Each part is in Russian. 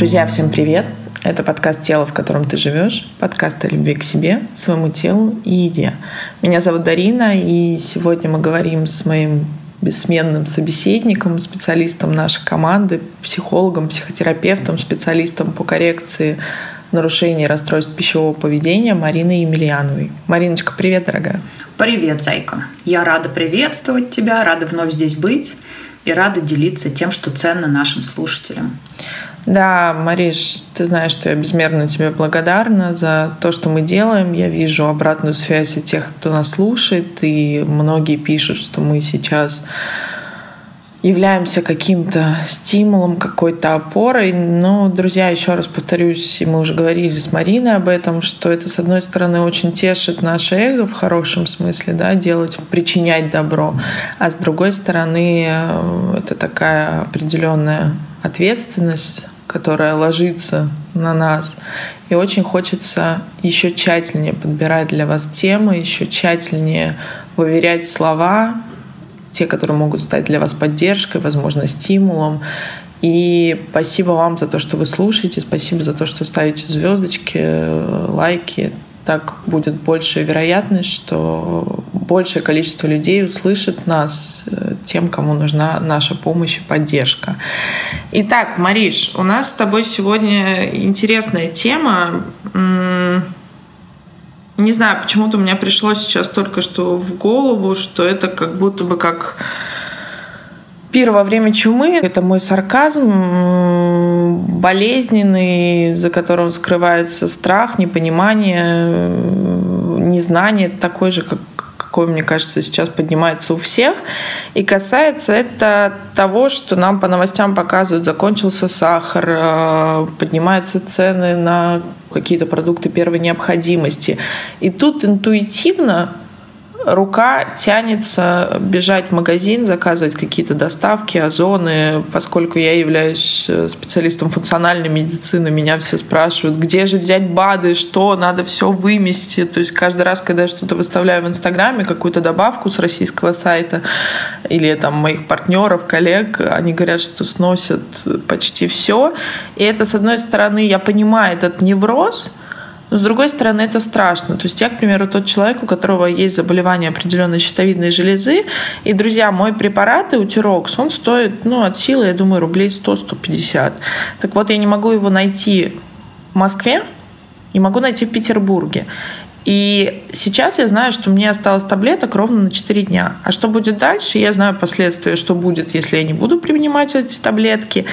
Друзья, всем привет! Это подкаст «Тело, в котором ты живешь», подкаст о любви к себе, своему телу и еде. Меня зовут Дарина, и сегодня мы говорим с моим бессменным собеседником, специалистом нашей команды, психологом, психотерапевтом, специалистом по коррекции нарушений расстройств пищевого поведения Мариной Емельяновой. Мариночка, привет, дорогая. Привет, Зайка. Я рада приветствовать тебя, рада вновь здесь быть и рада делиться тем, что ценно нашим слушателям. Да, Мариш, ты знаешь, что я безмерно тебе благодарна за то, что мы делаем. Я вижу обратную связь от тех, кто нас слушает, и многие пишут, что мы сейчас являемся каким-то стимулом, какой-то опорой. Но, друзья, еще раз повторюсь, и мы уже говорили с Мариной об этом, что это, с одной стороны, очень тешит наше эго в хорошем смысле, да, делать, причинять добро, а с другой стороны, э, это такая определенная ответственность, которая ложится на нас. И очень хочется еще тщательнее подбирать для вас темы, еще тщательнее выверять слова, те, которые могут стать для вас поддержкой, возможно, стимулом. И спасибо вам за то, что вы слушаете, спасибо за то, что ставите звездочки, лайки так будет большая вероятность, что большее количество людей услышит нас, э, тем, кому нужна наша помощь и поддержка. Итак, Мариш, у нас с тобой сегодня интересная тема. Не знаю, почему-то у меня пришло сейчас только что в голову, что это как будто бы как Пир во время чумы — это мой сарказм, болезненный, за которым скрывается страх, непонимание, незнание, такой же, как какой, мне кажется, сейчас поднимается у всех. И касается это того, что нам по новостям показывают, закончился сахар, э, поднимаются цены на какие-то продукты первой необходимости. И тут интуитивно рука тянется бежать в магазин, заказывать какие-то доставки, озоны. Поскольку я являюсь э, специалистом функциональной медицины, меня все спрашивают, где же взять БАДы, что, надо все вымести. То есть каждый раз, когда я что-то выставляю в Инстаграме, какую-то добавку с российского сайта или там моих партнеров, коллег, они говорят, что сносят почти все. И это, с одной стороны, я понимаю этот невроз, но с другой стороны, это страшно. То есть я, к примеру, тот человек, у которого есть заболевание определенной щитовидной железы. И, друзья, мой препарат Эутирокс, он стоит, ну, от силы, я думаю, рублей 100-150. Так вот, я не могу его найти в Москве, не могу найти в Петербурге. И сейчас я знаю, что мне осталось таблеток ровно на 4 дня. А что будет дальше, я знаю последствия, что будет, если я не буду принимать эти таблетки.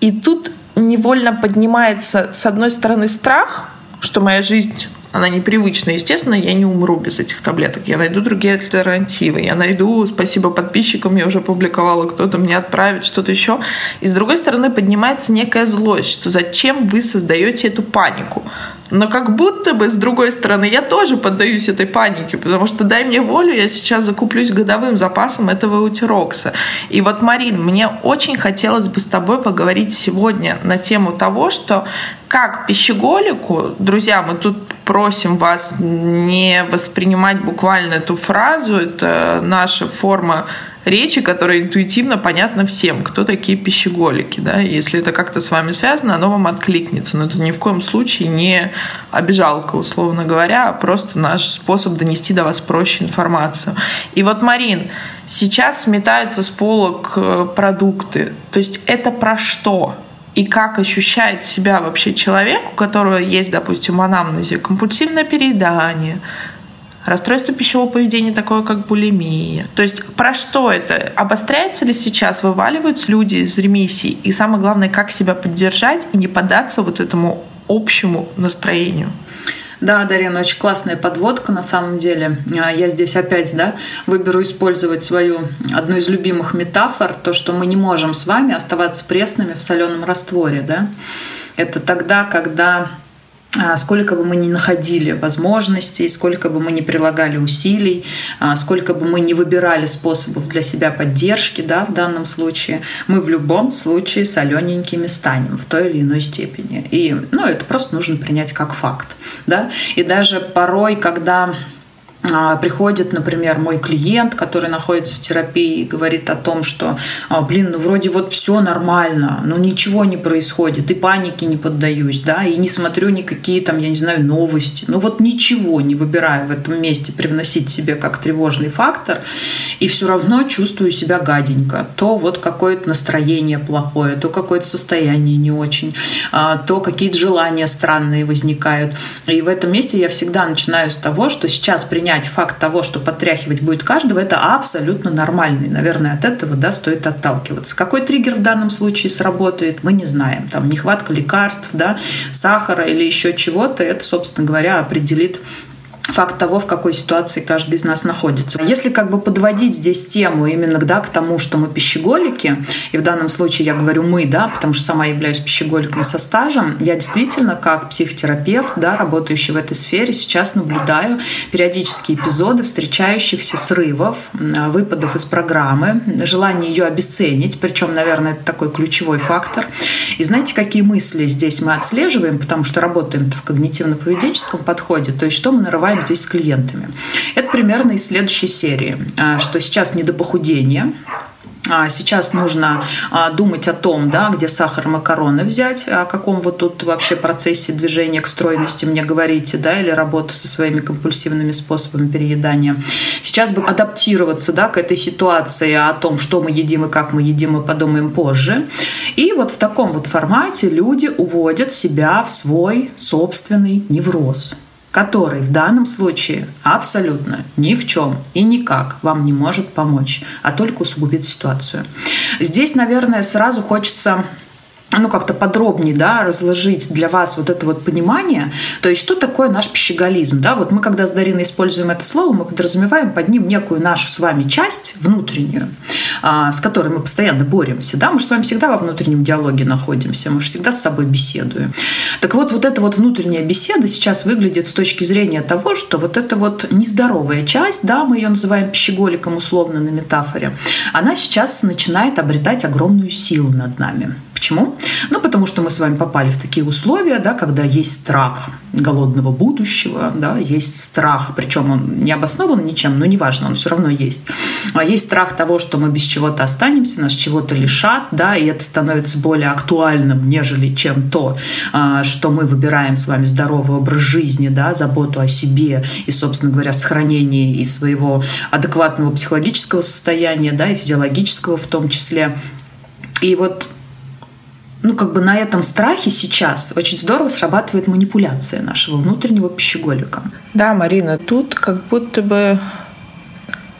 И тут невольно поднимается, с одной стороны, страх, что моя жизнь она непривычна. Естественно, я не умру без этих таблеток. Я найду другие альтернативы. Я найду, спасибо подписчикам, я уже публиковала, кто-то мне отправит что-то еще. И с другой стороны, поднимается некая злость, что зачем вы создаете эту панику. Но как будто бы, с другой стороны, я тоже поддаюсь этой панике, потому что дай мне волю, я сейчас закуплюсь годовым запасом этого утирокса. И вот, Марин, мне очень хотелось бы с тобой поговорить сегодня на тему того, что как пищеголику, друзья, мы тут просим вас не воспринимать буквально эту фразу, это наша форма речи, которая интуитивно понятна всем, кто такие пищеголики. Да? Если это как-то с вами связано, оно вам откликнется. Но это ни в коем случае не обижалка, условно говоря, а просто наш способ донести до вас проще информацию. И вот, Марин, сейчас сметаются с полок э, продукты. То есть это про что? и как ощущает себя вообще человек, у которого есть, допустим, в анамнезе компульсивное переедание, расстройство пищевого поведения такое, как булимия. То есть про что это? Обостряется ли сейчас? Вываливаются люди из ремиссии? И самое главное, как себя поддержать и не поддаться вот этому общему настроению? Да, Дарина, очень классная подводка на самом деле. А, я здесь опять да, выберу использовать свою одну из любимых метафор, то, что мы не можем с вами оставаться пресными в соленом растворе. Да? Это тогда, когда сколько бы мы ни находили возможностей, сколько бы мы ни прилагали усилий, а, сколько бы мы ни выбирали способов для себя поддержки, да, в данном случае, мы в любом случае солененькими станем в той или иной степени. И ну, это просто нужно принять как факт. Да? И даже порой, когда а, приходит, например, мой клиент, который находится в терапии, и говорит о том, что, а, блин, ну вроде вот все нормально, но ничего не происходит, и панике не поддаюсь, да, и не смотрю никакие там, я не знаю, новости, ну вот ничего не выбираю в этом месте привносить себе как тревожный фактор, и все равно чувствую себя гаденько. То вот какое-то настроение плохое, то какое-то состояние не очень, а, то какие-то желания странные возникают. И в этом месте я всегда начинаю с того, что сейчас принять принять факт того, что подтряхивать будет каждого, это абсолютно нормально. И, наверное, от этого да, стоит отталкиваться. Какой триггер в данном случае сработает, мы не знаем. Там нехватка лекарств, да, сахара или еще чего-то, это, собственно говоря, определит факт того, в какой ситуации каждый из нас находится. Если как бы подводить здесь тему именно да, к тому, что мы пищеголики, и в данном случае я говорю мы, да, потому что сама являюсь пищеголиком со стажем, я действительно как психотерапевт, да, работающий в этой сфере, сейчас наблюдаю периодические эпизоды встречающихся срывов, выпадов из программы, желание ее обесценить, причем, наверное, это такой ключевой фактор. И знаете, какие мысли здесь мы отслеживаем, потому что работаем в когнитивно-поведенческом подходе, то есть что мы нарываем здесь с клиентами. Это примерно из следующей серии, а, что сейчас не до похудения, а, Сейчас нужно а, думать о том, да, где сахар макароны взять, о каком вот тут вообще процессе движения к стройности мне говорите, да, или работу со своими компульсивными способами переедания. Сейчас бы адаптироваться да, к этой ситуации о том, что мы едим и как мы едим, мы подумаем позже. И вот в таком вот формате люди уводят себя в свой собственный невроз который в данном случае абсолютно ни в чем и никак вам не может помочь, а только усугубит ситуацию. Здесь, наверное, сразу хочется ну, как-то подробнее, да, разложить для вас вот это вот понимание, то есть что такое наш пищеголизм, да, вот мы, когда с Дариной используем это слово, мы подразумеваем под ним некую нашу с вами часть внутреннюю, а, с которой мы постоянно боремся, да, мы же с вами всегда во внутреннем диалоге находимся, мы же всегда с собой беседуем. Так вот, вот эта вот внутренняя беседа сейчас выглядит с точки зрения того, что вот эта вот нездоровая часть, да, мы ее называем пищеголиком условно на метафоре, она сейчас начинает обретать огромную силу над нами. Почему? Ну, потому что мы с вами попали в такие условия, да, когда есть страх голодного будущего, да, есть страх, причем он не обоснован ничем, но неважно, он все равно есть. А есть страх того, что мы без чего-то останемся, нас чего-то лишат, да, и это становится более актуальным, нежели чем то, а, что мы выбираем с вами здоровый образ жизни, да, заботу о себе и, собственно говоря, сохранение и своего адекватного психологического состояния, да, и физиологического в том числе. И вот ну, как бы на этом страхе сейчас очень здорово срабатывает манипуляция нашего внутреннего пищеголика. Да, Марина, тут как будто бы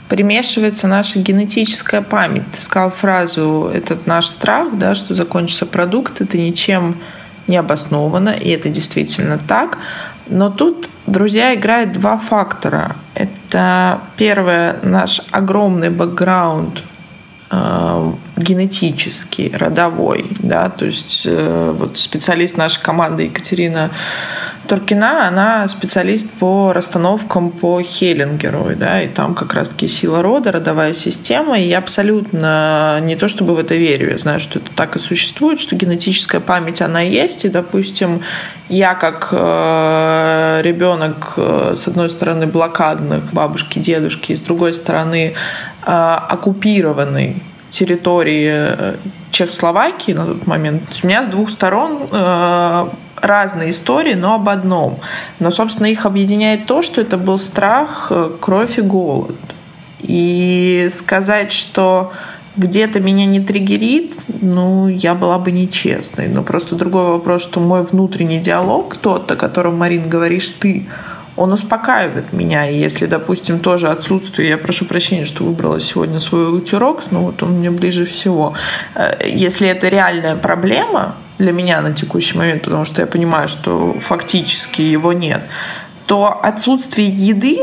примешивается наша генетическая память. Ты сказал фразу «этот наш страх», да, что закончится продукт, это ничем не обосновано, и это действительно так. Но тут, друзья, играет два фактора. Это первое, наш огромный бэкграунд генетический, родовой, да, то есть э, вот специалист нашей команды Екатерина Туркина, она специалист по расстановкам по Хеллингеру, да, и там как раз-таки сила рода, родовая система, и я абсолютно не то чтобы в это верю, я знаю, что это так и существует, что генетическая память, она есть, и, допустим, я как э, ребенок, э, с одной стороны, блокадных бабушки, дедушки, и с другой стороны, э, оккупированный территории э, Чехословакии на тот момент. у меня с двух сторон э, разные истории, но об одном. Но, собственно, их объединяет то, что это был страх, кровь и голод. И сказать, что где-то меня не триггерит, ну, я была бы нечестной. Но просто другой вопрос, что мой внутренний диалог, тот, о котором, Марин, говоришь ты, он успокаивает меня. И если, допустим, тоже отсутствие, я прошу прощения, что выбрала сегодня свой утюрок, ну вот он мне ближе всего. Э, если это реальная проблема для меня на текущий момент, потому что я понимаю, что фактически его нет, то отсутствие еды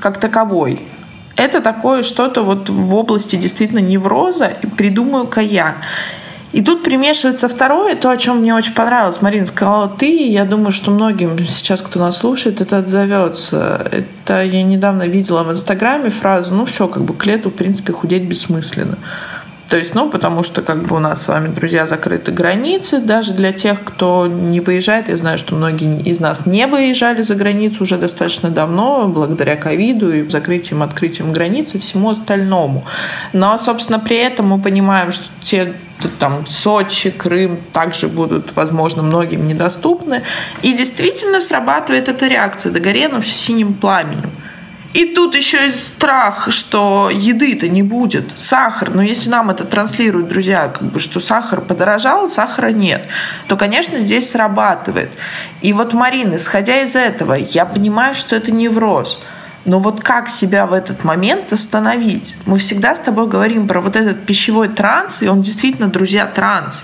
как таковой это такое что-то вот в области действительно невроза, придумаю-ка я. И тут примешивается второе, то, о чем мне очень понравилось. Марина сказала ты, я думаю, что многим сейчас, кто нас слушает, это отзовется. Это я недавно видела в Инстаграме фразу, ну все, как бы к лету, в принципе, худеть бессмысленно. То есть, ну, потому что как бы у нас с вами, друзья, закрыты границы, даже для тех, кто не выезжает. Я знаю, что многие из нас не выезжали за границу уже достаточно давно, благодаря ковиду и закрытием, открытием границ и всему остальному. Но, собственно, при этом мы понимаем, что те там Сочи, Крым также будут, возможно, многим недоступны. И действительно срабатывает эта реакция догоренув синим пламенем. И тут еще есть страх, что еды-то не будет. Сахар. Но если нам это транслируют друзья, как бы, что сахар подорожал, сахара нет, то, конечно, здесь срабатывает. И вот, Марина, исходя из этого, я понимаю, что это невроз. Но вот как себя в этот момент остановить? Мы всегда с тобой говорим про вот этот пищевой транс, и он действительно, друзья, транс.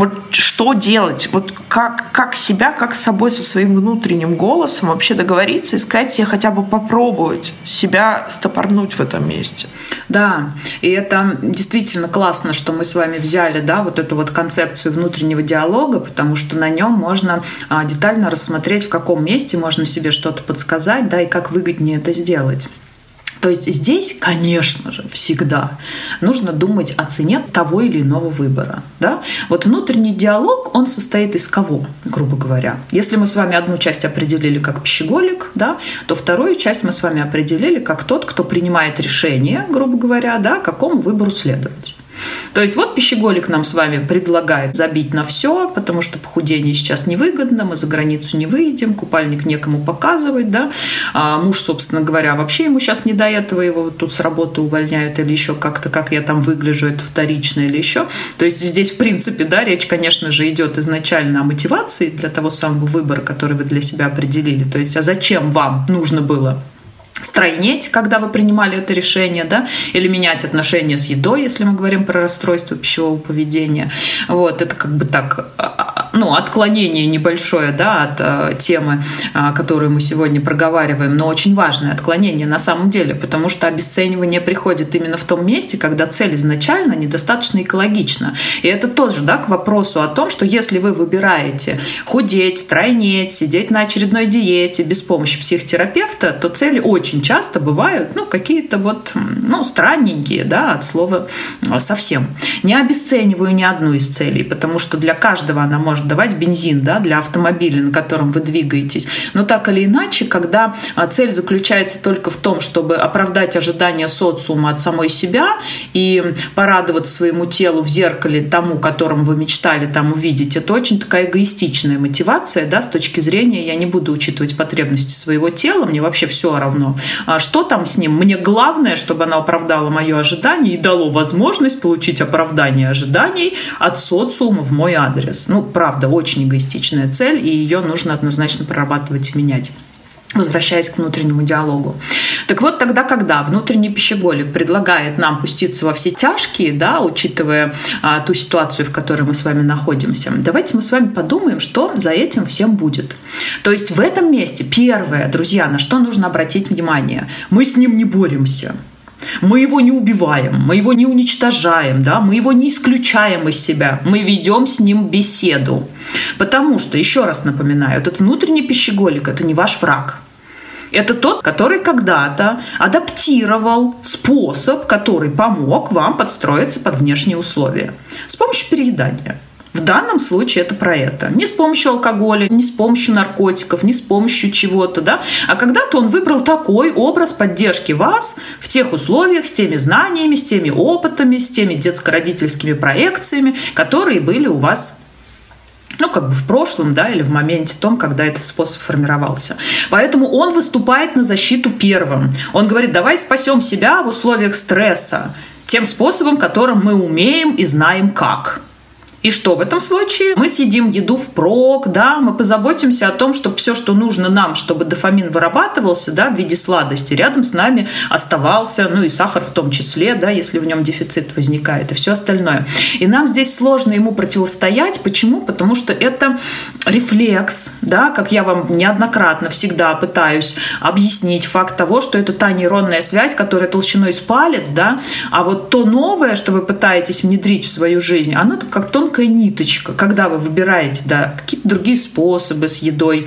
Вот что делать? Вот как, как себя, как с собой, со своим внутренним голосом вообще договориться и сказать себе хотя бы попробовать себя стопорнуть в этом месте. Да, и это действительно классно, что мы с вами взяли, да, вот эту вот концепцию внутреннего диалога, потому что на нем можно а, детально рассмотреть, в каком месте можно себе что-то подсказать, да, и как выгоднее это сделать. То есть здесь, конечно же, всегда нужно думать о цене того или иного выбора. Да? Вот внутренний диалог, он состоит из кого, грубо говоря? Если мы с вами одну часть определили как пищеголик, да, то вторую часть мы с вами определили как тот, кто принимает решение, грубо говоря, да, какому выбору следовать. То есть вот пищеголик нам с вами предлагает забить на все, потому что похудение сейчас невыгодно, мы за границу не выйдем, купальник некому показывать, да. А муж, собственно говоря, вообще ему сейчас не до этого, его тут с работы увольняют или еще как-то, как я там выгляжу, это вторично или еще. То есть здесь, в принципе, да, речь, конечно же, идет изначально о мотивации для того самого выбора, который вы для себя определили. То есть, а зачем вам нужно было стройнеть, когда вы принимали это решение, да, или менять отношения с едой, если мы говорим про расстройство пищевого поведения. Вот, это как бы так, а, ну, отклонение небольшое, да, от а, темы, а, которую мы сегодня проговариваем, но очень важное отклонение на самом деле, потому что обесценивание приходит именно в том месте, когда цель изначально недостаточно экологична. И это тоже, да, к вопросу о том, что если вы выбираете худеть, стройнеть, сидеть на очередной диете без помощи психотерапевта, то цели очень очень часто бывают, ну, какие-то вот, ну, странненькие, да, от слова а, совсем. Не обесцениваю ни одну из целей, потому что для каждого она может давать бензин, да, для автомобиля, на котором вы двигаетесь. Но так или иначе, когда а, цель заключается только в том, чтобы оправдать ожидания социума от самой себя и порадоваться своему телу в зеркале тому, которым вы мечтали там увидеть, это очень такая эгоистичная мотивация, да, с точки зрения я не буду учитывать потребности своего тела, мне вообще все равно. А что там с ним? Мне главное, чтобы она оправдала мое ожидание и дало возможность получить оправдание ожиданий от социума в мой адрес. Ну, правда, очень эгоистичная цель, и ее нужно однозначно прорабатывать и менять возвращаясь к внутреннему диалогу. Так вот, тогда, когда внутренний пищеголик предлагает нам пуститься во все тяжкие, да, учитывая а, ту ситуацию, в которой мы с вами находимся, давайте мы с вами подумаем, что за этим всем будет. То есть в этом месте первое, друзья, на что нужно обратить внимание, мы с ним не боремся. Мы его не убиваем, мы его не уничтожаем, да, мы его не исключаем из себя, мы ведем с ним беседу. Потому что, еще раз напоминаю, этот внутренний пищеголик – это не ваш враг. Это тот, который когда-то адаптировал способ, который помог вам подстроиться под внешние условия с помощью переедания. В данном случае это про это. Не с помощью алкоголя, не с помощью наркотиков, не с помощью чего-то, да. А когда-то он выбрал такой образ поддержки вас в тех условиях, с теми знаниями, с теми опытами, с теми детско-родительскими проекциями, которые были у вас ну, как бы в прошлом, да, или в моменте том, когда этот способ формировался. Поэтому он выступает на защиту первым. Он говорит, давай спасем себя в условиях стресса тем способом, которым мы умеем и знаем как. И что в этом случае? Мы съедим еду впрок, да, мы позаботимся о том, чтобы все, что нужно нам, чтобы дофамин вырабатывался, да, в виде сладости, рядом с нами оставался, ну и сахар в том числе, да, если в нем дефицит возникает, и все остальное. И нам здесь сложно ему противостоять. Почему? Потому что это рефлекс, да, как я вам неоднократно всегда пытаюсь объяснить факт того, что это та нейронная связь, которая толщиной с палец, да, а вот то новое, что вы пытаетесь внедрить в свою жизнь, оно как тонкая ниточка, когда вы выбираете да, какие-то другие способы с едой,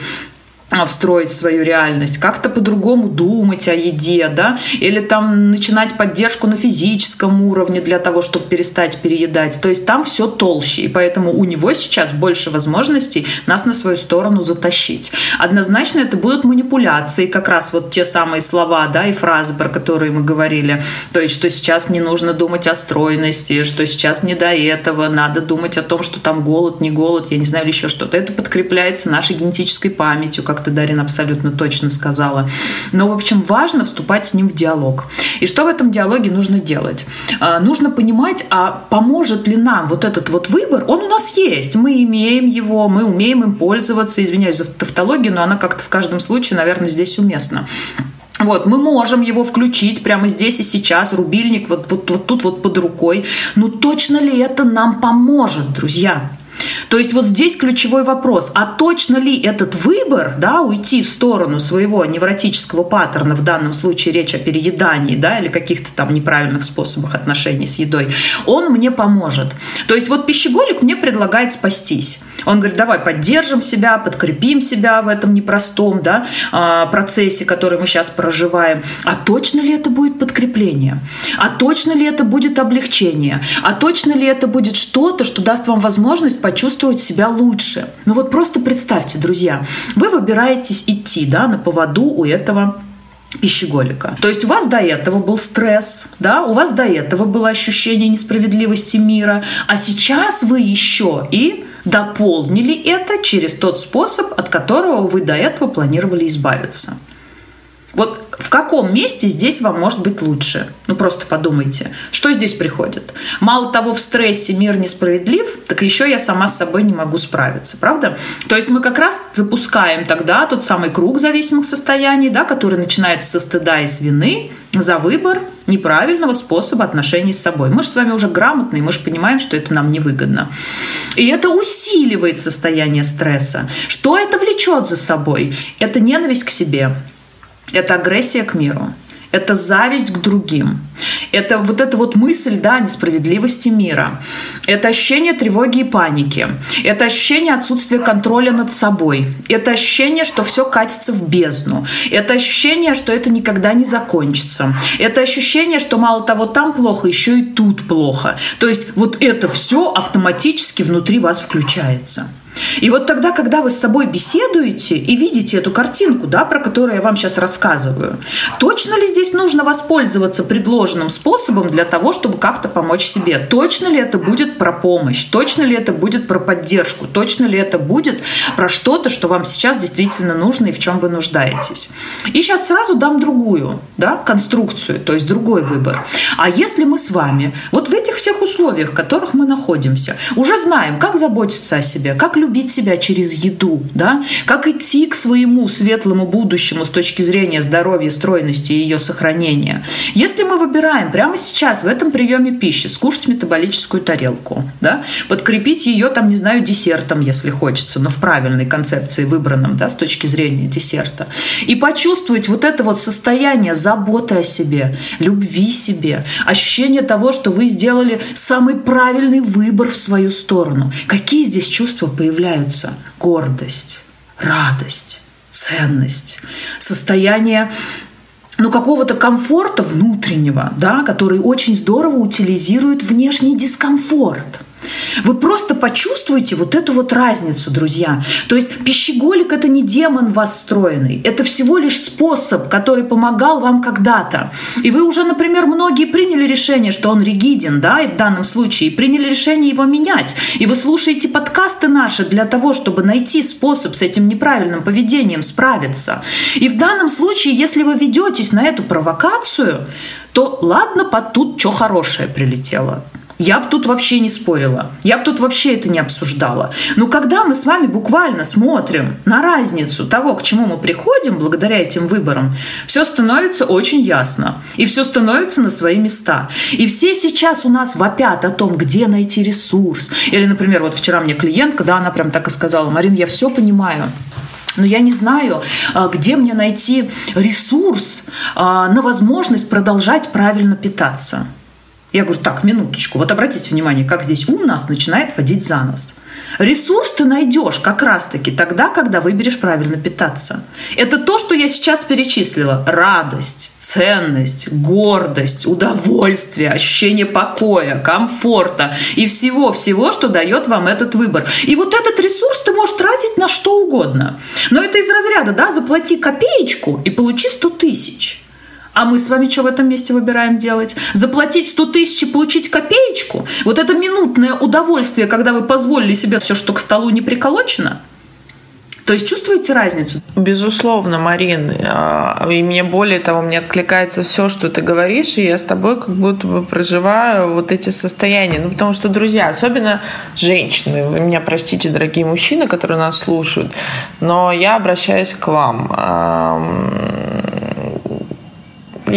встроить в свою реальность, как-то по-другому думать о еде, да, или там начинать поддержку на физическом уровне для того, чтобы перестать переедать. То есть там все толще, и поэтому у него сейчас больше возможностей нас на свою сторону затащить. Однозначно это будут манипуляции, как раз вот те самые слова, да, и фразы, про которые мы говорили. То есть, что сейчас не нужно думать о стройности, что сейчас не до этого, надо думать о том, что там голод, не голод, я не знаю, или еще что-то. Это подкрепляется нашей генетической памятью, как ты, Дарина, абсолютно точно сказала. Но, в общем, важно вступать с ним в диалог. И что в этом диалоге нужно делать? А, нужно понимать, а поможет ли нам вот этот вот выбор? Он у нас есть, мы имеем его, мы умеем им пользоваться. Извиняюсь за тавтологию, но она как-то в каждом случае, наверное, здесь уместна. Вот, мы можем его включить прямо здесь и сейчас, рубильник вот, вот, вот тут вот под рукой. Но точно ли это нам поможет, друзья? То есть вот здесь ключевой вопрос, а точно ли этот выбор, да, уйти в сторону своего невротического паттерна, в данном случае речь о переедании, да, или каких-то там неправильных способах отношений с едой, он мне поможет. То есть вот пищеголик мне предлагает спастись. Он говорит, давай поддержим себя, подкрепим себя в этом непростом да, а, процессе, который мы сейчас проживаем. А точно ли это будет подкрепление? А точно ли это будет облегчение? А точно ли это будет что-то, что даст вам возможность почувствовать себя лучше? Ну вот просто представьте, друзья, вы выбираетесь идти да, на поводу у этого пищеголика. То есть у вас до этого был стресс, да, у вас до этого было ощущение несправедливости мира, а сейчас вы еще и дополнили это через тот способ, от которого вы до этого планировали избавиться. В каком месте здесь вам может быть лучше? Ну просто подумайте, что здесь приходит. Мало того, в стрессе мир несправедлив, так еще я сама с собой не могу справиться, правда? То есть мы как раз запускаем тогда тот самый круг зависимых состояний, да, который начинается со стыда и с вины за выбор неправильного способа отношений с собой. Мы же с вами уже грамотные, мы же понимаем, что это нам невыгодно. И это усиливает состояние стресса. Что это влечет за собой? Это ненависть к себе, это агрессия к миру, это зависть к другим, это вот эта вот мысль, да, несправедливости мира, это ощущение тревоги и паники, это ощущение отсутствия контроля над собой, это ощущение, что все катится в бездну, это ощущение, что это никогда не закончится, это ощущение, что мало того там плохо, еще и тут плохо. То есть вот это все автоматически внутри вас включается. И вот тогда, когда вы с собой беседуете и видите эту картинку, да, про которую я вам сейчас рассказываю, точно ли здесь нужно воспользоваться предложенным способом для того, чтобы как-то помочь себе? Точно ли это будет про помощь? Точно ли это будет про поддержку? Точно ли это будет про что-то, что вам сейчас действительно нужно и в чем вы нуждаетесь? И сейчас сразу дам другую да, конструкцию, то есть другой выбор. А если мы с вами вот в этих всех условиях, в которых мы находимся, уже знаем, как заботиться о себе, как любить себя через еду, да? как идти к своему светлому будущему с точки зрения здоровья, стройности и ее сохранения. Если мы выбираем прямо сейчас в этом приеме пищи скушать метаболическую тарелку, да? подкрепить ее, там, не знаю, десертом, если хочется, но в правильной концепции выбранном да, с точки зрения десерта, и почувствовать вот это вот состояние заботы о себе, любви себе, ощущение того, что вы сделали самый правильный выбор в свою сторону. Какие здесь чувства появляются? Появляются гордость, радость, ценность, состояние ну, какого-то комфорта внутреннего, да, который очень здорово утилизирует внешний дискомфорт – вы просто почувствуете вот эту вот разницу, друзья. То есть пищеголик – это не демон вас встроенный. Это всего лишь способ, который помогал вам когда-то. И вы уже, например, многие приняли решение, что он ригиден, да, и в данном случае, приняли решение его менять. И вы слушаете подкасты наши для того, чтобы найти способ с этим неправильным поведением справиться. И в данном случае, если вы ведетесь на эту провокацию, то ладно, под тут что хорошее прилетело. Я бы тут вообще не спорила. Я бы тут вообще это не обсуждала. Но когда мы с вами буквально смотрим на разницу того, к чему мы приходим благодаря этим выборам, все становится очень ясно. И все становится на свои места. И все сейчас у нас вопят о том, где найти ресурс. Или, например, вот вчера мне клиентка, да, она прям так и сказала, Марин, я все понимаю, но я не знаю, а, где мне найти ресурс а, на возможность продолжать правильно питаться. Я говорю, так, минуточку, вот обратите внимание, как здесь ум нас начинает водить за нос. Ресурс ты найдешь как раз-таки тогда, когда выберешь правильно питаться. Это то, что я сейчас перечислила. Радость, ценность, гордость, удовольствие, ощущение покоя, комфорта и всего-всего, что дает вам этот выбор. И вот этот ресурс ты можешь тратить на что угодно. Но это из разряда, да, заплати копеечку и получи 100 тысяч. А мы с вами что в этом месте выбираем делать? Заплатить 100 тысяч и получить копеечку? Вот это минутное удовольствие, когда вы позволили себе все, что к столу не приколочено? То есть чувствуете разницу? Безусловно, Марин. А, и мне более того, мне откликается все, что ты говоришь, и я с тобой как будто бы проживаю вот эти состояния. Ну, потому что, друзья, особенно женщины, вы меня простите, дорогие мужчины, которые нас слушают, но я обращаюсь к вам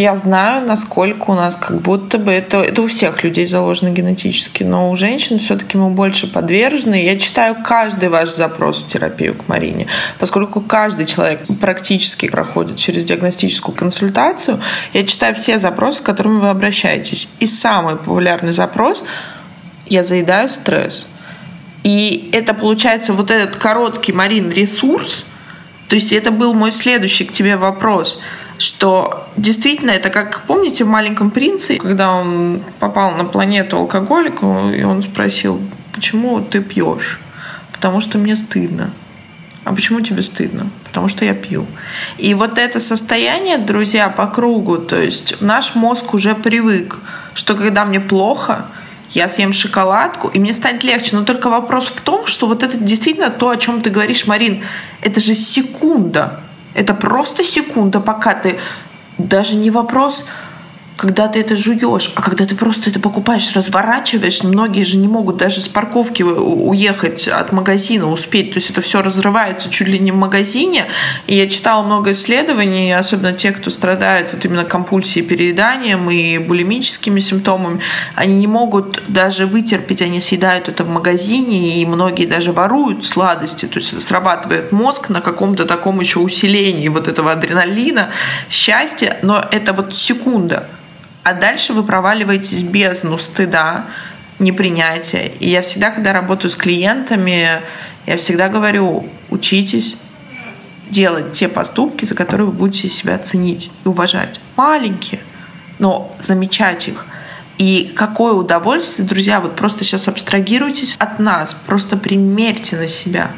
я знаю, насколько у нас как будто бы это, это у всех людей заложено генетически, но у женщин все-таки мы больше подвержены. Я читаю каждый ваш запрос в терапию к Марине, поскольку каждый человек практически проходит через диагностическую консультацию. Я читаю все запросы, с которыми вы обращаетесь. И самый популярный запрос – я заедаю стресс. И это получается вот этот короткий, Марин, ресурс. То есть это был мой следующий к тебе вопрос – что действительно это как, помните, в «Маленьком принце», когда он попал на планету алкоголику, и он спросил, почему ты пьешь? Потому что мне стыдно. А почему тебе стыдно? Потому что я пью. И вот это состояние, друзья, по кругу, то есть наш мозг уже привык, что когда мне плохо, я съем шоколадку, и мне станет легче. Но только вопрос в том, что вот это действительно то, о чем ты говоришь, Марин, это же секунда. Это просто секунда, пока ты даже не вопрос когда ты это жуешь, а когда ты просто это покупаешь, разворачиваешь, многие же не могут даже с парковки уехать от магазина, успеть, то есть это все разрывается чуть ли не в магазине. И я читала много исследований, особенно те, кто страдает вот именно компульсией перееданием и булимическими симптомами, они не могут даже вытерпеть, они съедают это в магазине, и многие даже воруют сладости, то есть срабатывает мозг на каком-то таком еще усилении вот этого адреналина, счастья, но это вот секунда а дальше вы проваливаетесь без ну, стыда, непринятия. И я всегда, когда работаю с клиентами, я всегда говорю, учитесь делать те поступки, за которые вы будете себя ценить и уважать. Маленькие, но замечать их. И какое удовольствие, друзья, вот просто сейчас абстрагируйтесь от нас, просто примерьте на себя.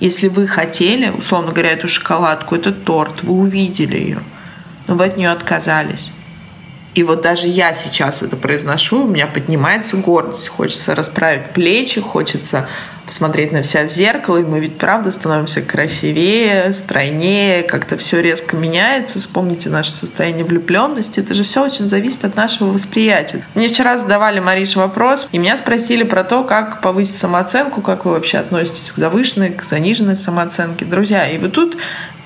Если вы хотели, условно говоря, эту шоколадку, этот торт, вы увидели ее, но вы от нее отказались. И вот даже я сейчас это произношу, у меня поднимается гордость. Хочется расправить плечи, хочется посмотреть на себя в зеркало, и мы ведь правда становимся красивее, стройнее, как-то все резко меняется. Вспомните наше состояние влюбленности. Это же все очень зависит от нашего восприятия. Мне вчера задавали, Мариш, вопрос, и меня спросили про то, как повысить самооценку, как вы вообще относитесь к завышенной, к заниженной самооценке. Друзья, и вот тут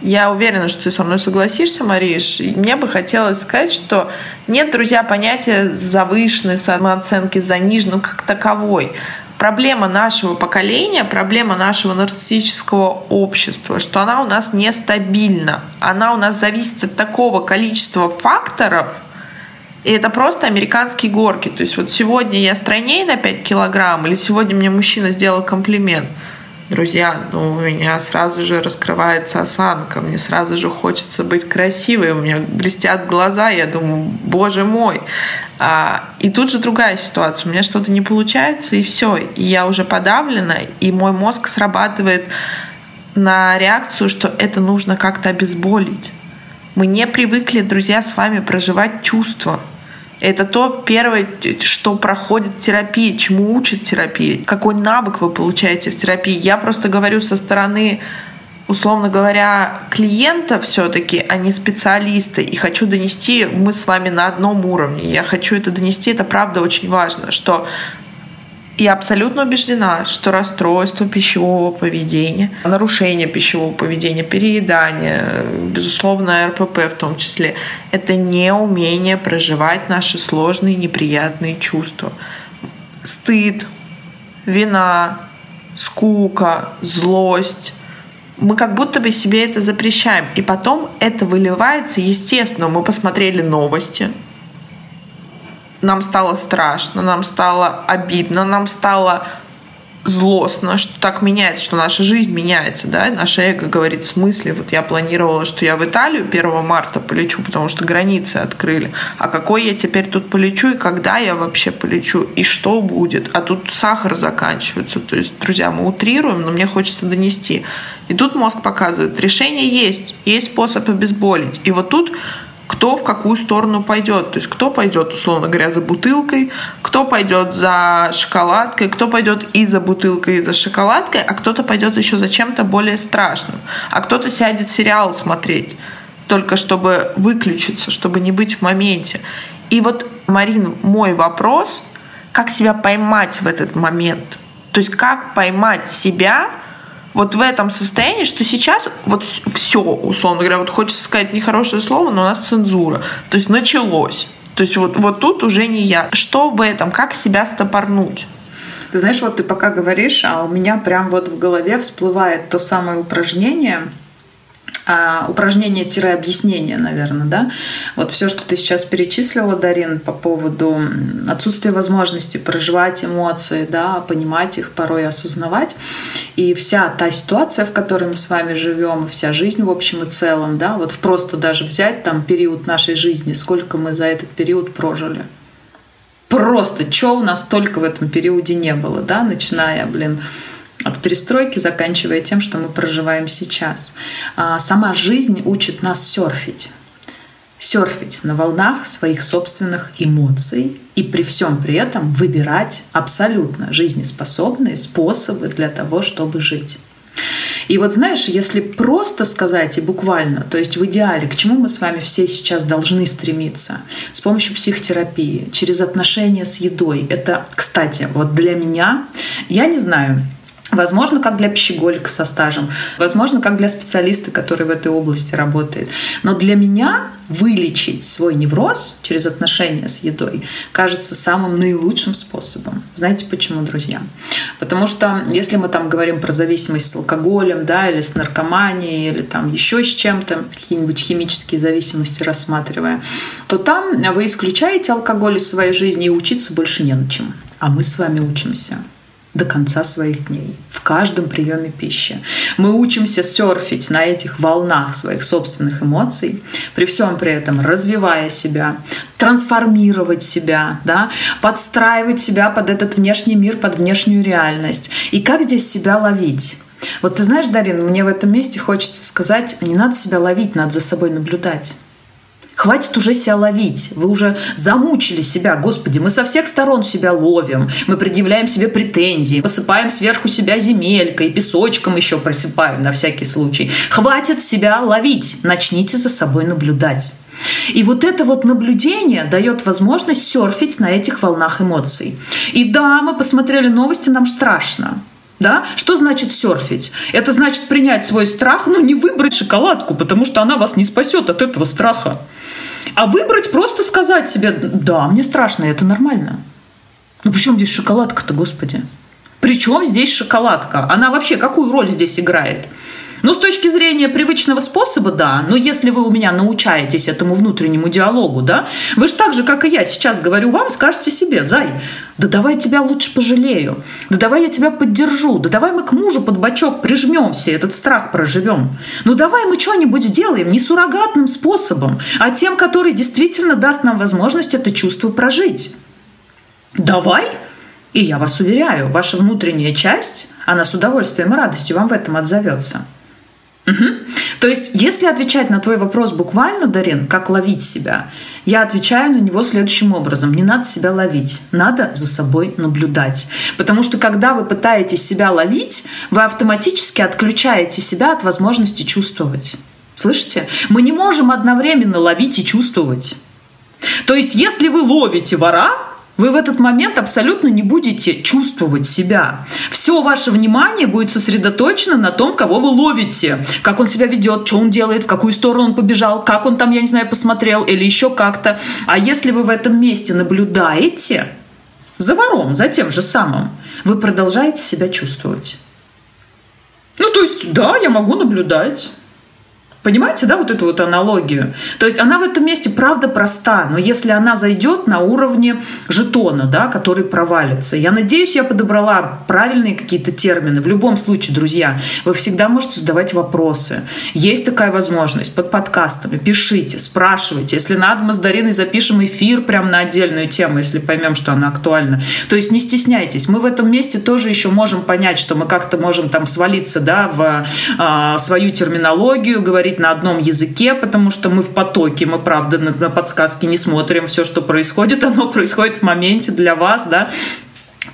я уверена, что ты со мной согласишься, Мариш. мне бы хотелось сказать, что нет, друзья, понятия завышенной самооценки, заниженной как таковой. Проблема нашего поколения, проблема нашего нарциссического общества, что она у нас нестабильна. Она у нас зависит от такого количества факторов, и это просто американские горки. То есть вот сегодня я стройнее на 5 килограмм, или сегодня мне мужчина сделал комплимент – друзья, ну, у меня сразу же раскрывается осанка, мне сразу же хочется быть красивой, у меня блестят глаза, я думаю, боже мой. А, и тут же другая ситуация, у меня что-то не получается, и все, и я уже подавлена, и мой мозг срабатывает на реакцию, что это нужно как-то обезболить. Мы не привыкли, друзья, с вами проживать чувства – это то первое, что проходит терапия, чему учит терапия, какой навык вы получаете в терапии. Я просто говорю со стороны условно говоря, клиента все-таки, а не специалиста. И хочу донести, мы с вами на одном уровне. Я хочу это донести, это правда очень важно, что я абсолютно убеждена, что расстройство пищевого поведения, нарушение пищевого поведения, переедание, безусловно, РПП в том числе, это не умение проживать наши сложные неприятные чувства. Стыд, вина, скука, злость, мы как будто бы себе это запрещаем. И потом это выливается, естественно, мы посмотрели новости, нам стало страшно, нам стало обидно, нам стало злостно, что так меняется, что наша жизнь меняется, да, наше эго говорит в смысле, вот я планировала, что я в Италию 1 марта полечу, потому что границы открыли, а какой я теперь тут полечу и когда я вообще полечу? И что будет, а тут сахар заканчивается, то есть, друзья, мы утрируем, но мне хочется донести. И тут мозг показывает, решение есть, есть способ обезболить, и вот тут кто в какую сторону пойдет. То есть кто пойдет, условно говоря, за бутылкой, кто пойдет за шоколадкой, кто пойдет и за бутылкой, и за шоколадкой, а кто-то пойдет еще за чем-то более страшным. А кто-то сядет сериал смотреть, только чтобы выключиться, чтобы не быть в моменте. И вот, Марин, мой вопрос, как себя поймать в этот момент? То есть как поймать себя вот в этом состоянии, что сейчас вот все, условно говоря, вот хочется сказать нехорошее слово, но у нас цензура. То есть началось. То есть вот, вот тут уже не я. Что в этом? Как себя стопорнуть? Ты знаешь, вот ты пока говоришь, а у меня прям вот в голове всплывает то самое упражнение, а, упражнение-объяснение, наверное, да? Вот все, что ты сейчас перечислила, Дарин, по поводу отсутствия возможности проживать эмоции, да, понимать их, порой осознавать. И вся та ситуация, в которой мы с вами живем, вся жизнь в общем и целом, да, вот просто даже взять там период нашей жизни, сколько мы за этот период прожили. Просто, что у нас только в этом периоде не было, да, начиная, блин, от перестройки, заканчивая тем, что мы проживаем сейчас. А сама жизнь учит нас серфить. Серфить на волнах своих собственных эмоций и при всем при этом выбирать абсолютно жизнеспособные способы для того, чтобы жить. И вот знаешь, если просто сказать и буквально, то есть в идеале, к чему мы с вами все сейчас должны стремиться? С помощью психотерапии, через отношения с едой. Это, кстати, вот для меня, я не знаю, Возможно, как для пищеголика со стажем, возможно, как для специалиста, который в этой области работает. Но для меня вылечить свой невроз через отношения с едой кажется самым наилучшим способом. Знаете почему, друзья? Потому что если мы там говорим про зависимость с алкоголем, да, или с наркоманией, или там еще с чем-то, какие-нибудь химические зависимости рассматривая, то там вы исключаете алкоголь из своей жизни и учиться больше не на чем. А мы с вами учимся до конца своих дней, в каждом приеме пищи. Мы учимся серфить на этих волнах своих собственных эмоций, при всем при этом развивая себя, трансформировать себя, да, подстраивать себя под этот внешний мир, под внешнюю реальность. И как здесь себя ловить? Вот ты знаешь, Дарин, мне в этом месте хочется сказать, не надо себя ловить, надо за собой наблюдать. Хватит уже себя ловить. Вы уже замучили себя. Господи, мы со всех сторон себя ловим. Мы предъявляем себе претензии. Посыпаем сверху себя земелькой, песочком еще просыпаем на всякий случай. Хватит себя ловить. Начните за собой наблюдать. И вот это вот наблюдение дает возможность серфить на этих волнах эмоций. И да, мы посмотрели новости, нам страшно. Да? Что значит серфить? Это значит принять свой страх, но не выбрать шоколадку, потому что она вас не спасет от этого страха. А выбрать просто сказать себе, да, мне страшно, это нормально. Ну почему здесь шоколадка-то, господи? Причем здесь шоколадка? Она вообще какую роль здесь играет? Ну, с точки зрения привычного способа, да, но если вы у меня научаетесь этому внутреннему диалогу, да, вы же так же, как и я сейчас говорю вам, скажете себе, Зай, да давай тебя лучше пожалею, да давай я тебя поддержу, да давай мы к мужу под бочок прижмемся, этот страх проживем. Ну давай мы что-нибудь сделаем не суррогатным способом, а тем, который действительно даст нам возможность это чувство прожить. Давай, и я вас уверяю, ваша внутренняя часть, она с удовольствием и радостью вам в этом отзовется. Угу. То есть, если отвечать на твой вопрос буквально, Дарин, как ловить себя, я отвечаю на него следующим образом. Не надо себя ловить, надо за собой наблюдать. Потому что когда вы пытаетесь себя ловить, вы автоматически отключаете себя от возможности чувствовать. Слышите? Мы не можем одновременно ловить и чувствовать. То есть, если вы ловите вора, вы в этот момент абсолютно не будете чувствовать себя. Все ваше внимание будет сосредоточено на том, кого вы ловите, как он себя ведет, что он делает, в какую сторону он побежал, как он там, я не знаю, посмотрел или еще как-то. А если вы в этом месте наблюдаете за вором, за тем же самым, вы продолжаете себя чувствовать. Ну, то есть, да, я могу наблюдать. Понимаете, да, вот эту вот аналогию? То есть она в этом месте правда проста, но если она зайдет на уровне жетона, да, который провалится. Я надеюсь, я подобрала правильные какие-то термины. В любом случае, друзья, вы всегда можете задавать вопросы. Есть такая возможность под подкастами. Пишите, спрашивайте. Если надо, мы с Дариной запишем эфир прямо на отдельную тему, если поймем, что она актуальна. То есть не стесняйтесь. Мы в этом месте тоже еще можем понять, что мы как-то можем там свалиться да, в э, свою терминологию, говорить говорить на одном языке, потому что мы в потоке, мы, правда, на, на подсказки не смотрим, все, что происходит, оно происходит в моменте для вас, да,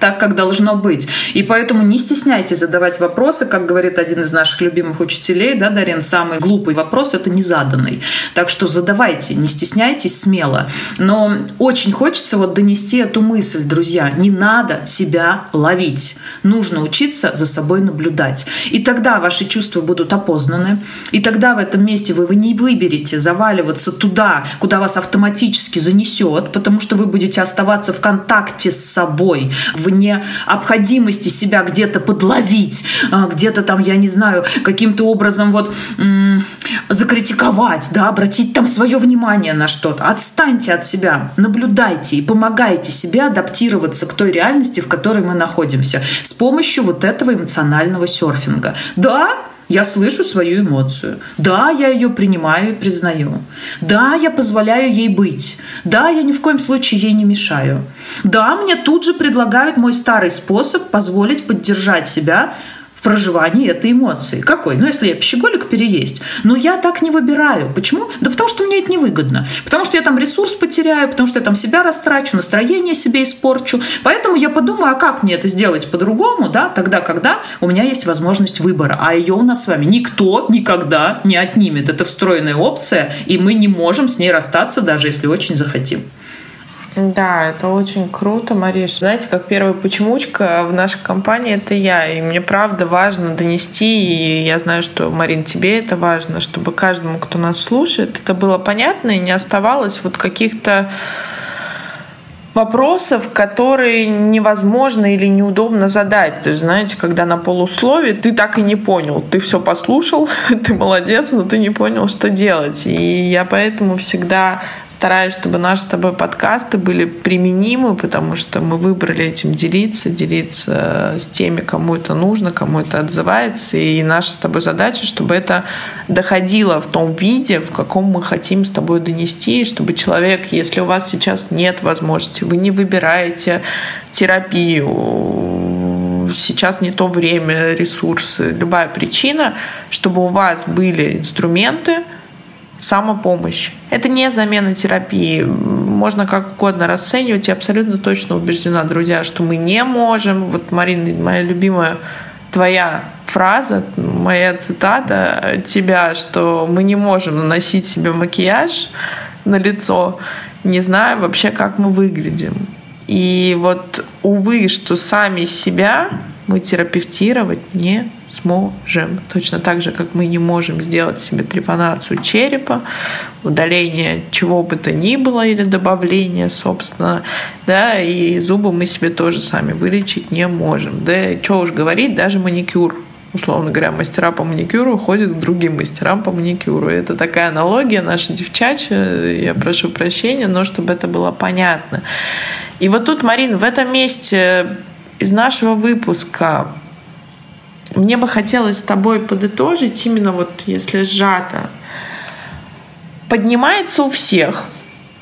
так, как должно быть. И поэтому не стесняйтесь задавать вопросы, как говорит один из наших любимых учителей, да, Дарин, самый глупый вопрос – это незаданный. Так что задавайте, не стесняйтесь смело. Но очень хочется вот донести эту мысль, друзья, не надо себя ловить. Нужно учиться за собой наблюдать. И тогда ваши чувства будут опознаны, и тогда в этом месте вы, вы не выберете заваливаться туда, куда вас автоматически занесет, потому что вы будете оставаться в контакте с собой, в в необходимости себя где-то подловить, а, где-то там, я не знаю, каким-то образом вот закритиковать, да, обратить там свое внимание на что-то. Отстаньте от себя, наблюдайте и помогайте себе адаптироваться к той реальности, в которой мы находимся с помощью вот этого эмоционального серфинга. Да, я слышу свою эмоцию. Да, я ее принимаю и признаю. Да, я позволяю ей быть. Да, я ни в коем случае ей не мешаю. Да, мне тут же предлагают мой старый способ позволить поддержать себя в проживании этой эмоции. Какой? Ну, если я пищеголик, переесть. Но я так не выбираю. Почему? Да потому что мне это невыгодно. Потому что я там ресурс потеряю, потому что я там себя растрачу, настроение себе испорчу. Поэтому я подумаю, а как мне это сделать по-другому, да, тогда, когда у меня есть возможность выбора. А ее у нас с вами никто никогда не отнимет. Это встроенная опция, и мы не можем с ней расстаться, даже если очень захотим. Да, это очень круто, Мариш. Знаете, как первая почемучка в нашей компании это я. И мне правда важно донести, и я знаю, что, Марин, тебе это важно, чтобы каждому, кто нас слушает, это было понятно и не оставалось вот каких-то вопросов, которые невозможно или неудобно задать. То есть, знаете, когда на полуслове ты так и не понял. Ты все послушал, ты молодец, но ты не понял, что делать. И я поэтому всегда стараюсь, чтобы наши с тобой подкасты были применимы, потому что мы выбрали этим делиться, делиться с теми, кому это нужно, кому это отзывается. И наша с тобой задача, чтобы это доходило в том виде, в каком мы хотим с тобой донести, чтобы человек, если у вас сейчас нет возможности, вы не выбираете терапию, сейчас не то время, ресурсы, любая причина, чтобы у вас были инструменты, самопомощь. Это не замена терапии. Можно как угодно расценивать. Я абсолютно точно убеждена, друзья, что мы не можем. Вот, Марина, моя любимая твоя фраза, моя цитата тебя, что мы не можем наносить себе макияж на лицо, не зная вообще, как мы выглядим. И вот, увы, что сами себя мы терапевтировать не сможем. Точно так же, как мы не можем сделать себе трепанацию черепа, удаление чего бы то ни было или добавление, собственно, да, и зубы мы себе тоже сами вылечить не можем. Да, что уж говорить, даже маникюр условно говоря, мастера по маникюру ходят к другим мастерам по маникюру. Это такая аналогия наша девчачья, я прошу прощения, но чтобы это было понятно. И вот тут, Марин, в этом месте из нашего выпуска мне бы хотелось с тобой подытожить, именно вот если сжато, поднимается у всех –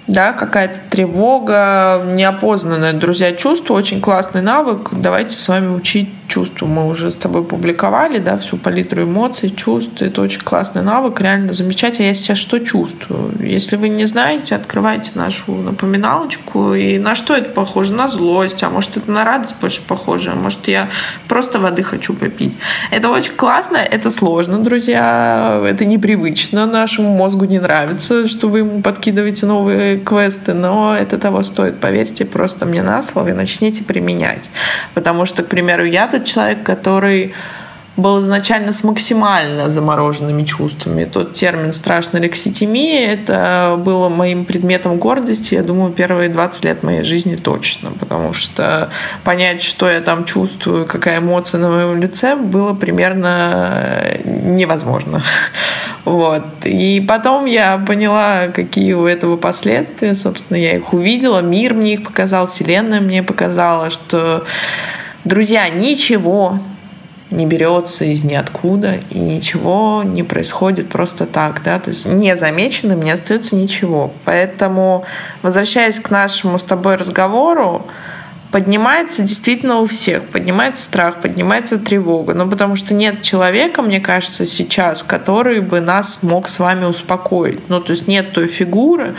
да, какая-то тревога, неопознанное, друзья, чувство, очень классный навык. Давайте с вами учить чувству. Мы уже с тобой публиковали, да, всю палитру эмоций, чувств. Это очень классный навык, реально замечать, а я сейчас что чувствую. Если вы не знаете, открывайте нашу напоминалочку. И на что это похоже? На злость, а может это на радость больше похоже, а может я просто воды хочу попить. Это очень классно, это сложно, друзья, это непривычно, нашему мозгу не нравится, что вы ему подкидываете новые квесты, но это того стоит. Поверьте просто мне на слово и начните применять. Потому что, к примеру, я тот человек, который был изначально с максимально замороженными чувствами. Тот термин «страшная лекситимия» — это было моим предметом гордости, я думаю, первые 20 лет моей жизни точно, потому что понять, что я там чувствую, какая эмоция на моем лице, было примерно невозможно. Вот. И потом я поняла, какие у этого последствия. Собственно, я их увидела, мир мне их показал, вселенная мне показала, что, друзья, ничего не берется из ниоткуда, и ничего не происходит просто так, да, то есть незамеченным не остается ничего. Поэтому, возвращаясь к нашему с тобой разговору, поднимается действительно у всех, поднимается страх, поднимается тревога, ну потому что нет человека, мне кажется, сейчас, который бы нас мог с вами успокоить. Ну то есть нет той фигуры,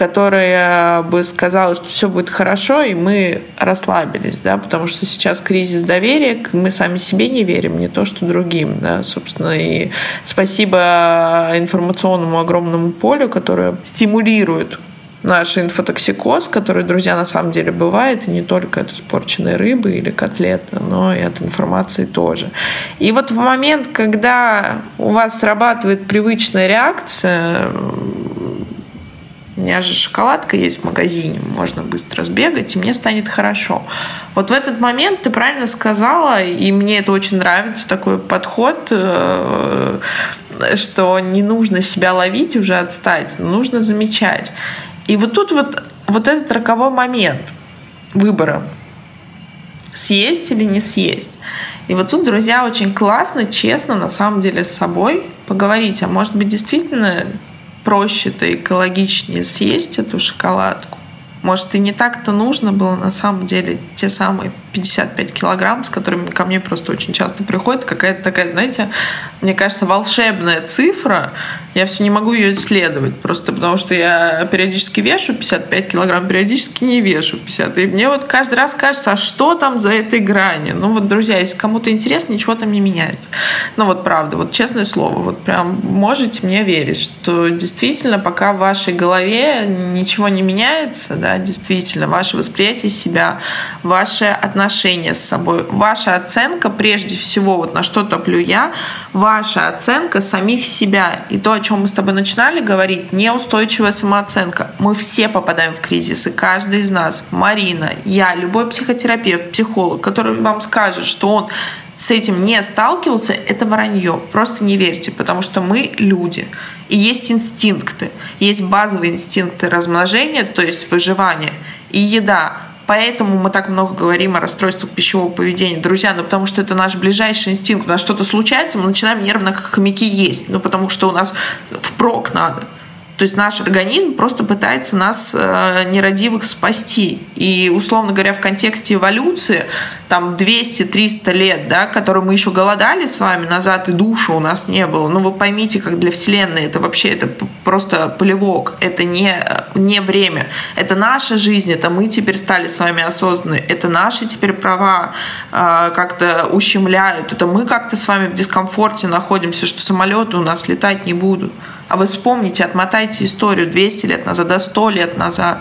которая бы сказала, что все будет хорошо, и мы расслабились, да, потому что сейчас кризис доверия, мы сами себе не верим, не то что другим, да, собственно, и спасибо информационному огромному полю, которое стимулирует наш инфотоксикоз, который, друзья, на самом деле бывает, и не только от испорченной рыбы или котлеты, но и от информации тоже. И вот в момент, когда у вас срабатывает привычная реакция, у меня же шоколадка есть в магазине, можно быстро сбегать, и мне станет хорошо. Вот в этот момент ты правильно сказала, и мне это очень нравится, такой подход, э, что не нужно себя ловить уже отстать, нужно замечать. И вот тут вот, вот этот роковой момент выбора, съесть или не съесть. И вот тут, друзья, очень классно, честно, на самом деле, с собой поговорить. А может быть, действительно проще-то экологичнее съесть эту шоколадку. Может, и не так-то нужно было на самом деле те самые 55 килограмм, с которыми ко мне просто очень часто приходит какая-то такая, знаете, мне кажется, волшебная цифра. Я все не могу ее исследовать, просто потому что я периодически вешу 55 килограмм, периодически не вешу 50. И мне вот каждый раз кажется, а что там за этой гранью? Ну вот, друзья, если кому-то интересно, ничего там не меняется. Ну вот правда, вот честное слово, вот прям можете мне верить, что действительно пока в вашей голове ничего не меняется, да, действительно, ваше восприятие себя, ваше отношение отношения с собой. Ваша оценка, прежде всего, вот на что топлю я, ваша оценка самих себя. И то, о чем мы с тобой начинали говорить, неустойчивая самооценка. Мы все попадаем в кризисы, каждый из нас. Марина, я, любой психотерапевт, психолог, который вам скажет, что он с этим не сталкивался, это вранье. Просто не верьте, потому что мы люди. И есть инстинкты. Есть базовые инстинкты размножения, то есть выживания, и еда. Поэтому мы так много говорим о расстройствах пищевого поведения. Друзья, ну потому что это наш ближайший инстинкт. У нас что-то случается, мы начинаем нервно как хомяки есть. Ну потому что у нас впрок надо. То есть наш организм просто пытается нас э, нерадивых спасти. И, условно говоря, в контексте эволюции, там 200-300 лет, да, которые мы еще голодали с вами назад, и души у нас не было. Ну, вы поймите, как для Вселенной это вообще это просто плевок, это не, не время. Это наша жизнь, это мы теперь стали с вами осознанны, это наши теперь права э, как-то ущемляют, это мы как-то с вами в дискомфорте находимся, что самолеты у нас летать не будут. А вы вспомните, отмотайте историю 200 лет назад, до 100 лет назад.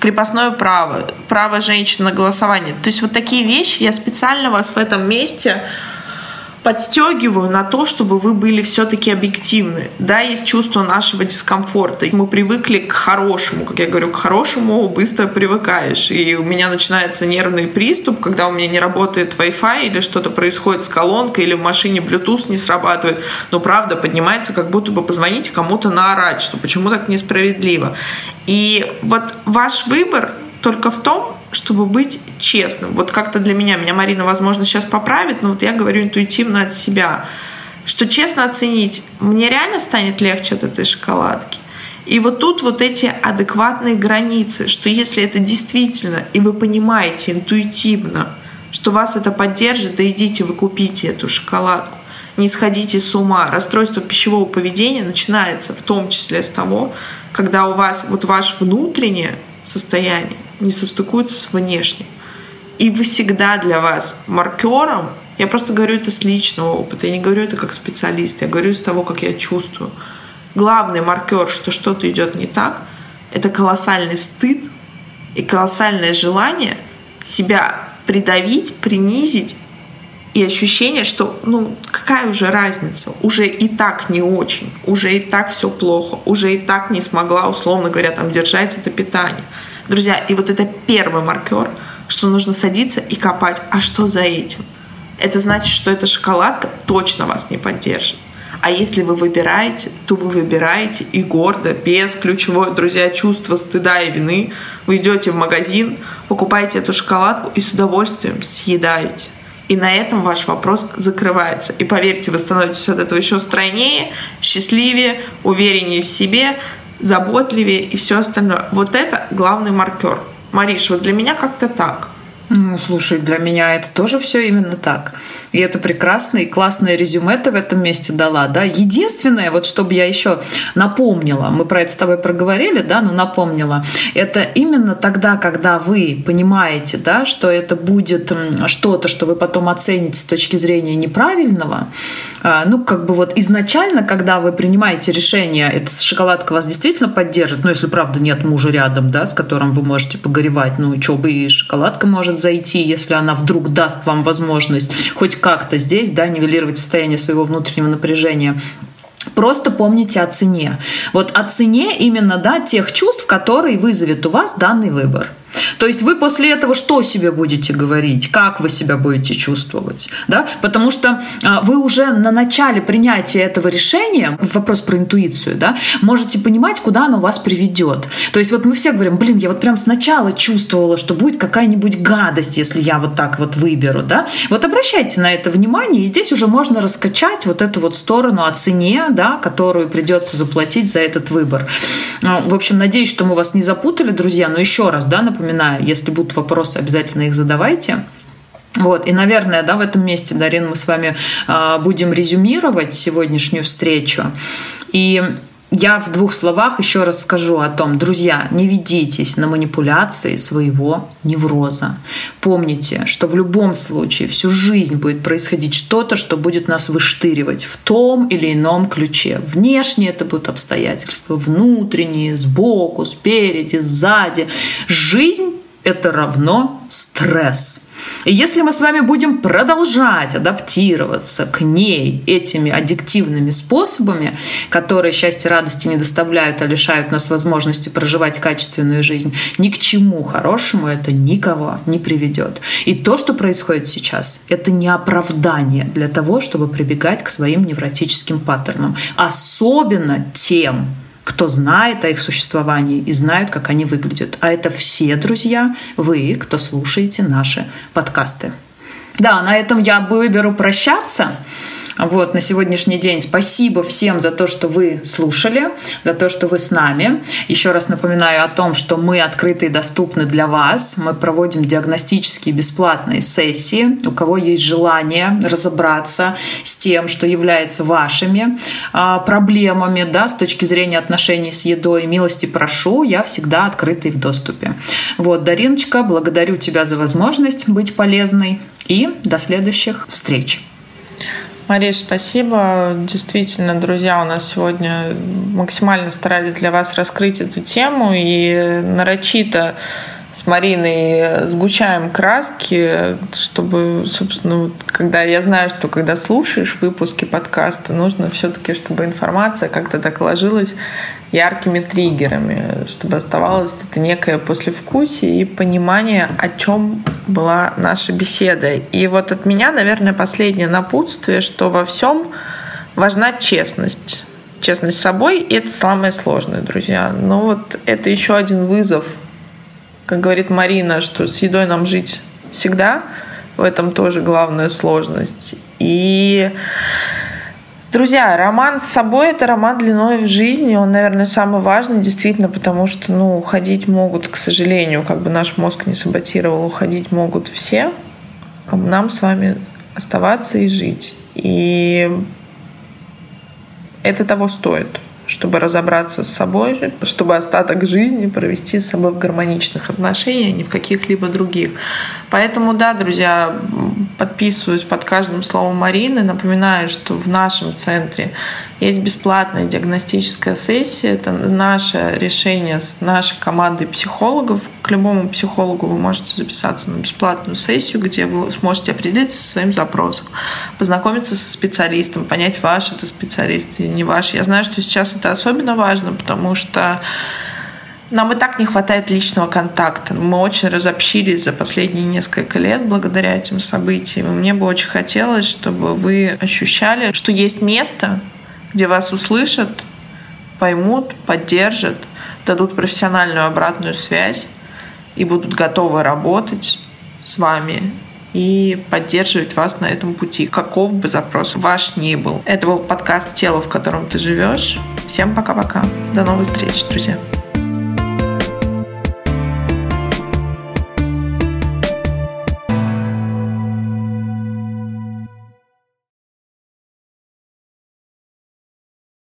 Крепостное право, право женщин на голосование. То есть вот такие вещи я специально вас в этом месте подстегиваю на то, чтобы вы были все-таки объективны. Да, есть чувство нашего дискомфорта. Мы привыкли к хорошему. Как я говорю, к хорошему быстро привыкаешь. И у меня начинается нервный приступ, когда у меня не работает Wi-Fi или что-то происходит с колонкой, или в машине Bluetooth не срабатывает. Но правда поднимается, как будто бы позвонить кому-то наорать, что почему так несправедливо. И вот ваш выбор только в том, чтобы быть честным. Вот как-то для меня, меня Марина, возможно, сейчас поправит, но вот я говорю интуитивно от себя, что честно оценить, мне реально станет легче от этой шоколадки. И вот тут вот эти адекватные границы, что если это действительно, и вы понимаете интуитивно, что вас это поддержит, да идите, вы купите эту шоколадку. Не сходите с ума. Расстройство пищевого поведения начинается в том числе с того, когда у вас вот ваше внутреннее состояние не состыкуется с внешним. И вы всегда для вас маркером, я просто говорю это с личного опыта, я не говорю это как специалист, я говорю из того, как я чувствую. Главный маркер, что что-то идет не так, это колоссальный стыд и колоссальное желание себя придавить, принизить И ощущение, что, ну, какая уже разница? Уже и так не очень, уже и так все плохо, уже и так не смогла, условно говоря, там держать это питание. Друзья, и вот это первый маркер, что нужно садиться и копать, а что за этим? Это значит, что эта шоколадка точно вас не поддержит. А если вы выбираете, то вы выбираете и гордо, без ключевого, друзья, чувства стыда и вины. Вы идете в магазин, покупаете эту шоколадку и с удовольствием съедаете. И на этом ваш вопрос закрывается. И поверьте, вы становитесь от этого еще стройнее, счастливее, увереннее в себе, заботливее и все остальное. Вот это главный маркер. Мариш, вот для меня как-то так. Ну, слушай, для меня это тоже все именно так. И это прекрасно, и классное резюме ты в этом месте дала, да. Единственное, вот чтобы я еще напомнила, мы про это с тобой проговорили, да, но напомнила, это именно тогда, когда вы понимаете, да, что это будет что-то, что вы потом оцените с точки зрения неправильного, а, ну, как бы вот изначально, когда вы принимаете решение, эта шоколадка вас действительно поддержит, ну, если правда нет мужа рядом, да, с которым вы можете погоревать, ну, что бы и шоколадка может зайти, если она вдруг даст вам возможность хоть как-то здесь, да, нивелировать состояние своего внутреннего напряжения. Просто помните о цене. Вот о цене именно да, тех чувств, которые вызовет у вас данный выбор. То есть вы после этого что себе будете говорить, как вы себя будете чувствовать, да? Потому что а, вы уже на начале принятия этого решения, вопрос про интуицию, да, можете понимать, куда оно вас приведет. То есть вот мы все говорим, блин, я вот прям сначала чувствовала, что будет какая-нибудь гадость, если я вот так вот выберу, да? Вот обращайте на это внимание, и здесь уже можно раскачать вот эту вот сторону о цене, да, которую придется заплатить за этот выбор. Ну, в общем, надеюсь, что мы вас не запутали, друзья, но еще раз, да, напоминаю, напоминаю, если будут вопросы, обязательно их задавайте. Вот, и, наверное, да, в этом месте, Дарин, мы с вами э, будем резюмировать сегодняшнюю встречу. И я в двух словах еще раз скажу о том, друзья, не ведитесь на манипуляции своего невроза. Помните, что в любом случае всю жизнь будет происходить что-то, что будет нас выштыривать в том или ином ключе. Внешне это будут обстоятельства, внутренние, сбоку, спереди, сзади. Жизнь — это равно стресс. И если мы с вами будем продолжать адаптироваться к ней этими аддиктивными способами, которые счастья радости не доставляют, а лишают нас возможности проживать качественную жизнь, ни к чему хорошему это никого не приведет. И то, что происходит сейчас, это не оправдание для того, чтобы прибегать к своим невротическим паттернам. Особенно тем, кто знает о их существовании и знают, как они выглядят. А это все, друзья, вы, кто слушаете наши подкасты. Да, на этом я выберу прощаться. Вот, на сегодняшний день спасибо всем за то, что вы слушали, за то, что вы с нами. Еще раз напоминаю о том, что мы открыты и доступны для вас. Мы проводим диагностические бесплатные сессии. У кого есть желание разобраться с тем, что является вашими а, проблемами да, с точки зрения отношений с едой, милости прошу, я всегда открыта и в доступе. Вот, Дариночка, благодарю тебя за возможность быть полезной и до следующих встреч. Мариш, спасибо. Действительно, друзья, у нас сегодня максимально старались для вас раскрыть эту тему и нарочито с Мариной сгущаем краски, чтобы, собственно, когда я знаю, что когда слушаешь выпуски подкаста, нужно все-таки, чтобы информация как-то так ложилась яркими триггерами, чтобы оставалось это некое послевкусие и понимание, о чем была наша беседа. И вот от меня, наверное, последнее напутствие, что во всем важна честность. Честность с собой – это самое сложное, друзья. Но вот это еще один вызов как говорит Марина, что с едой нам жить всегда, в этом тоже главная сложность. И Друзья, роман с собой – это роман длиной в жизни. Он, наверное, самый важный, действительно, потому что, ну, уходить могут, к сожалению, как бы наш мозг не саботировал, уходить могут все. Нам с вами оставаться и жить. И это того стоит чтобы разобраться с собой, чтобы остаток жизни провести с собой в гармоничных отношениях, а не в каких-либо других. Поэтому, да, друзья, подписываюсь под каждым словом Марины. Напоминаю, что в нашем центре Есть бесплатная диагностическая сессия. Это наше решение с нашей командой психологов. К любому психологу вы можете записаться на бесплатную сессию, где вы сможете определиться со своим запросом, познакомиться со специалистом, понять, ваш это специалист или не ваш. Я знаю, что сейчас это особенно важно, потому что нам и так не хватает личного контакта. Мы очень разобщились за последние несколько лет благодаря этим событиям. И мне бы очень хотелось, чтобы вы ощущали, что есть место, где вас услышат, поймут, поддержат, дадут профессиональную обратную связь и будут готовы работать с вами и поддерживать вас на этом пути, каков бы запрос ваш ни был. Это был подкаст «Тело, в котором ты живешь». Всем пока-пока. До новых встреч, друзья.